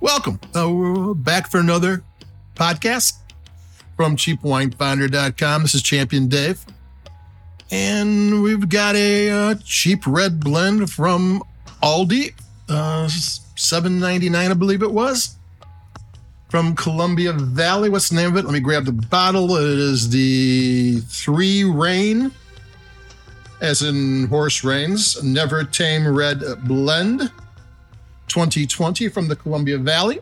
Welcome. Uh, we're back for another podcast from cheapwinefinder.com. This is Champion Dave. And we've got a uh, cheap red blend from Aldi. Uh, Seven ninety nine, I believe it was. From Columbia Valley. What's the name of it? Let me grab the bottle. It is the Three Rein, as in horse reins, Never Tame Red Blend 2020 from the Columbia Valley.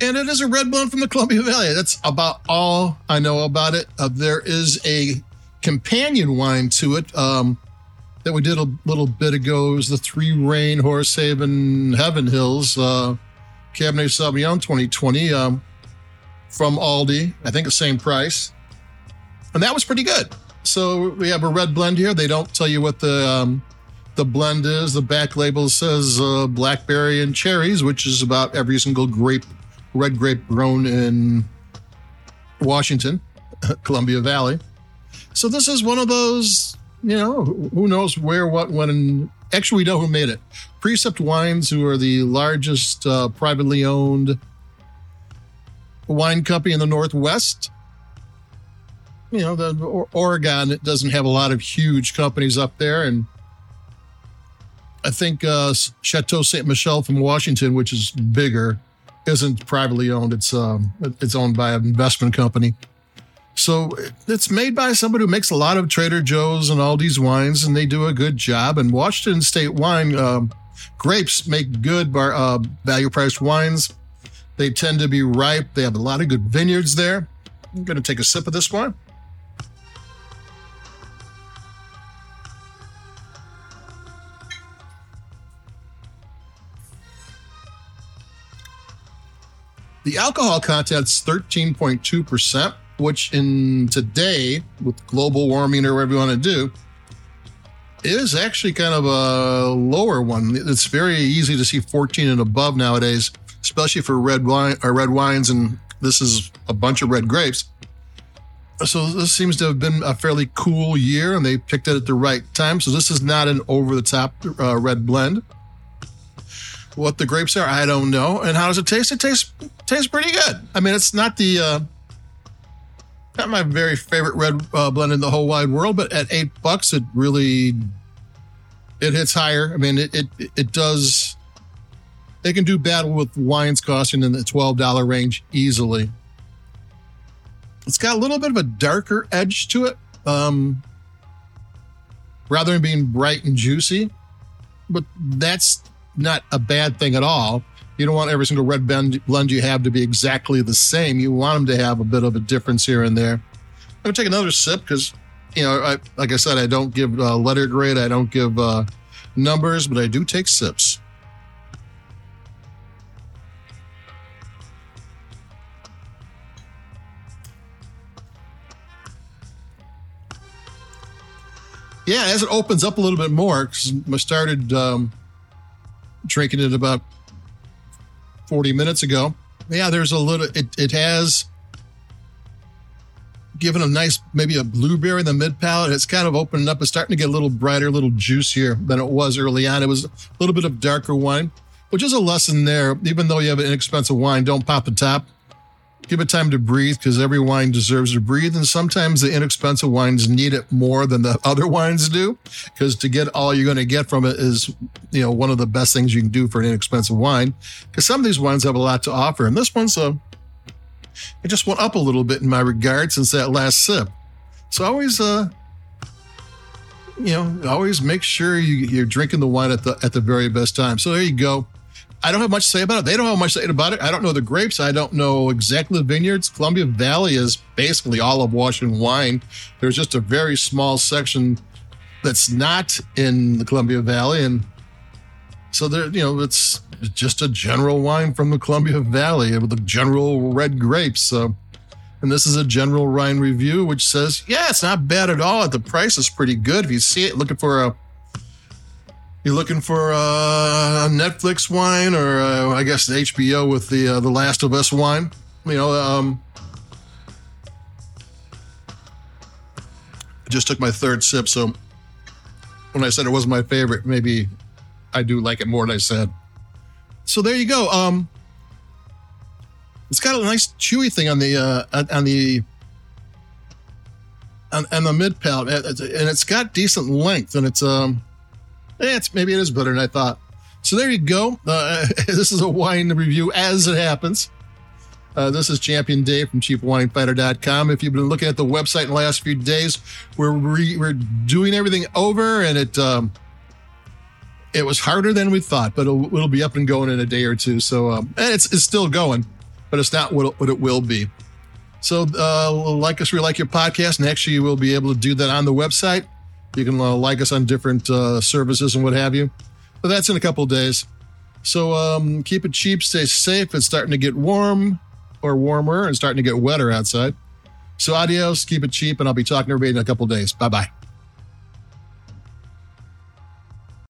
And it is a red blend from the Columbia Valley. That's about all I know about it. Uh, there is a companion wine to it. Um, that we did a little bit ago It was the Three Rein Horse Haven Heaven Hills uh, Cabernet Sauvignon 2020 um, from Aldi. I think the same price, and that was pretty good. So we have a red blend here. They don't tell you what the um, the blend is. The back label says uh, blackberry and cherries, which is about every single grape, red grape grown in Washington, Columbia Valley. So this is one of those you know, who knows where, what, when, and actually, we know who made it. Precept Wines, who are the largest uh, privately owned wine company in the Northwest. You know, the Oregon doesn't have a lot of huge companies up there, and I think uh, Chateau Saint Michelle from Washington, which is bigger, isn't privately owned. It's um, it's owned by an investment company. So it's made by somebody who makes a lot of Trader Joe's and all these wines, and they do a good job. And Washington State Wine um, grapes make good bar, uh, value priced wines. They tend to be ripe. They have a lot of good vineyards there. I'm going to take a sip of this one. The alcohol content's 13.2% which in today with global warming or whatever you want to do is actually kind of a lower one. It's very easy to see 14 and above nowadays, especially for red wine or red wines, and this is a bunch of red grapes. So this seems to have been a fairly cool year, and they picked it at the right time. So this is not an over-the-top uh, red blend. What the grapes are, I don't know. And how does it taste? It tastes tastes pretty good. I mean, it's not the uh, not my very favorite red uh, blend in the whole wide world, but at eight bucks, it really it hits higher. I mean, it it it does. They can do battle with wines costing in the twelve dollar range easily. It's got a little bit of a darker edge to it, um, rather than being bright and juicy. But that's not a bad thing at all. You don't want every single red blend you have to be exactly the same. You want them to have a bit of a difference here and there. I'm gonna take another sip because, you know, I, like I said, I don't give uh, letter grade, I don't give uh, numbers, but I do take sips. Yeah, as it opens up a little bit more, because I started um, drinking it about 40 minutes ago. Yeah, there's a little, it, it has given a nice, maybe a blueberry in the mid palate. It's kind of opening up. It's starting to get a little brighter, a little juicier than it was early on. It was a little bit of darker wine, which is a lesson there. Even though you have an inexpensive wine, don't pop the top give it time to breathe because every wine deserves to breathe. And sometimes the inexpensive wines need it more than the other wines do because to get all you're going to get from it is, you know, one of the best things you can do for an inexpensive wine because some of these wines have a lot to offer. And this one's a, it just went up a little bit in my regard since that last sip. So always, uh, you know, always make sure you, you're drinking the wine at the at the very best time. So there you go. I don't have much to say about it. They don't have much to say about it. I don't know the grapes. I don't know exactly the vineyards. Columbia Valley is basically all of Washington wine. There's just a very small section that's not in the Columbia Valley. And so there, you know, it's just a general wine from the Columbia Valley with the general red grapes. So, and this is a general wine review, which says, yeah, it's not bad at all. The price is pretty good. If you see it, looking for a you're looking for a Netflix wine, or uh, I guess HBO with the uh, the Last of Us wine. You know, um, I just took my third sip, so when I said it wasn't my favorite, maybe I do like it more than I said. So there you go. Um, it's got a nice chewy thing on the uh, on the on, on the mid palate, and it's got decent length, and it's um, eh, it's maybe it is better than I thought. So there you go. Uh, this is a wine review as it happens. Uh, this is Champion Dave from CheapWineFinder.com. If you've been looking at the website in the last few days, we're re- we're doing everything over, and it um, it was harder than we thought, but it'll, it'll, be up and going in a day or two. So um, and it's it's still going, but it's not what it, what it will be. So uh, like us, we like your podcast, and actually you will be able to do that on the website. You can uh, like us on different uh, services and what have you. But that's in a couple days. So um, keep it cheap, stay safe. It's starting to get warm or warmer and starting to get wetter outside. So adios, keep it cheap, and I'll be talking to everybody in a couple days. Bye bye.